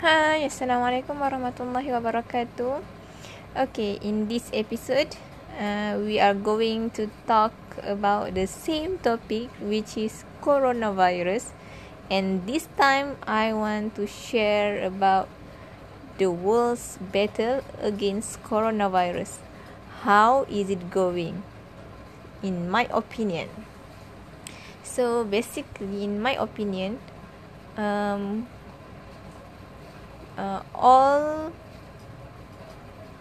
Hai, Assalamualaikum warahmatullahi wabarakatuh. Okay, in this episode, uh, we are going to talk about the same topic, which is coronavirus. And this time, I want to share about the world's battle against coronavirus. How is it going? In my opinion. So basically, in my opinion, um, uh, all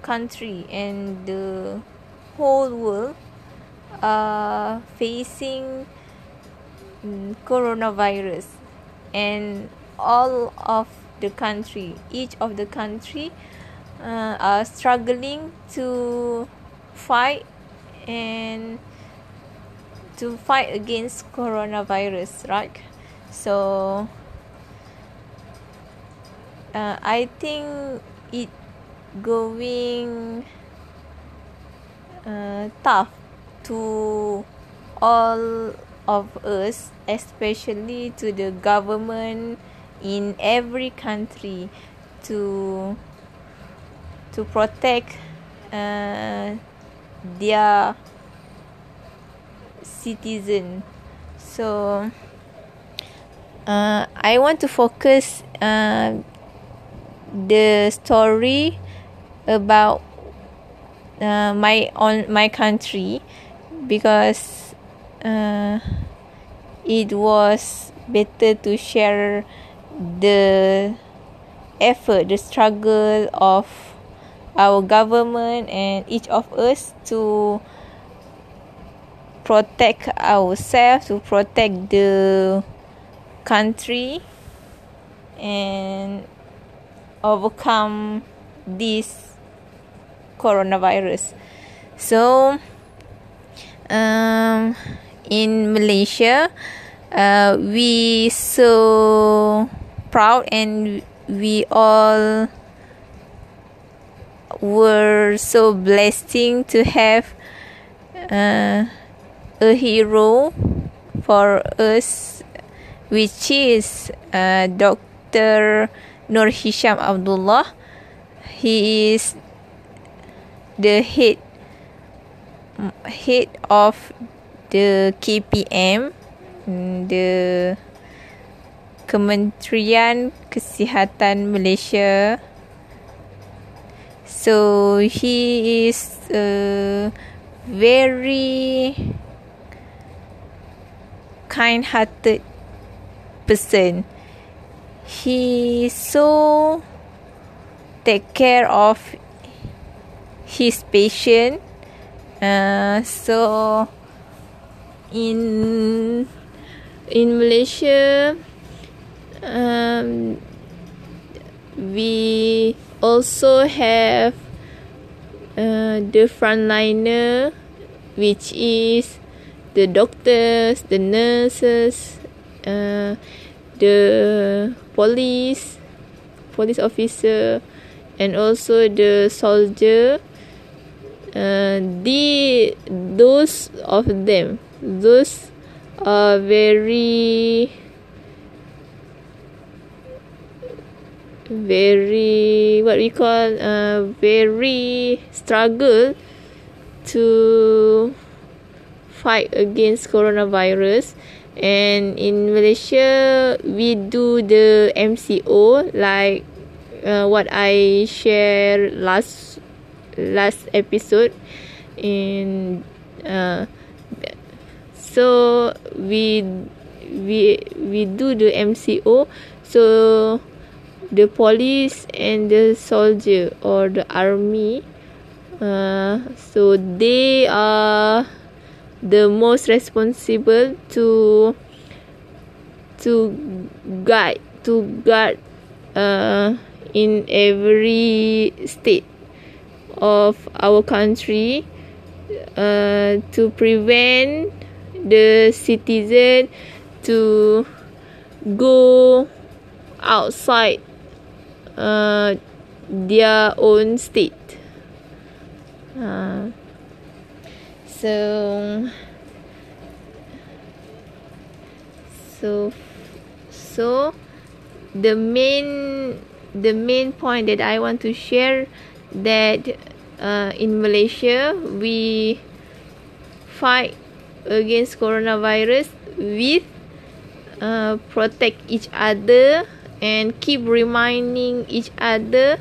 country and the whole world are facing mm, coronavirus. And all of the country each of the country uh, are struggling to fight and to fight against coronavirus right? So uh, I think it going uh, tough to all of us, especially to the government in every country to to protect uh, their citizen. So uh, I want to focus uh, the story about uh, my on my country because uh, it was better to share the effort the struggle of our government and each of us to protect ourselves to protect the country and overcome this coronavirus. So, um, in Malaysia, uh, we so proud and we all were so blessing to have uh, a hero for us, which is uh, Doctor. Nur Hisham Abdullah. He is the head head of the KPM, the Kementerian Kesihatan Malaysia. So he is a very kind-hearted person he so take care of his patient uh, so in in Malaysia um, we also have uh, the frontliner which is the doctors the nurses uh, the police police officer and also the soldier. Uh, the those of them those are very very what we call uh, very struggle to fight against coronavirus and in Malaysia we do the MCO like uh, what I share last last episode. In uh, so we we we do the MCO so the police and the soldier or the army uh, so they are the most responsible to to guide to guard uh, in every state of our country uh, to prevent the citizen to go outside uh, their own state. Uh, so so so the main the main point that I want to share that uh, in Malaysia we fight against coronavirus with uh, protect each other and keep reminding each other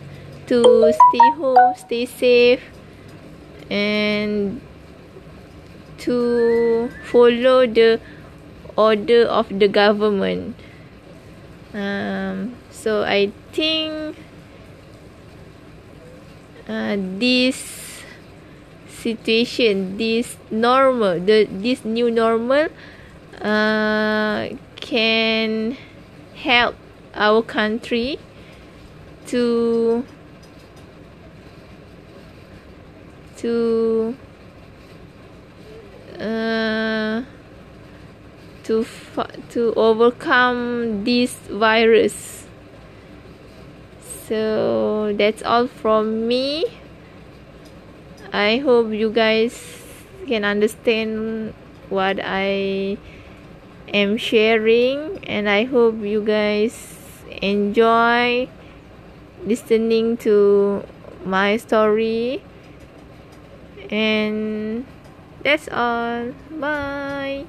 to stay home, stay safe, and to follow the order of the government. Um, so I think uh, this situation, this normal, the this new normal, uh, can help our country to to to to overcome this virus. So that's all from me. I hope you guys can understand what i am sharing and i hope you guys enjoy listening to my story. And that's all. Bye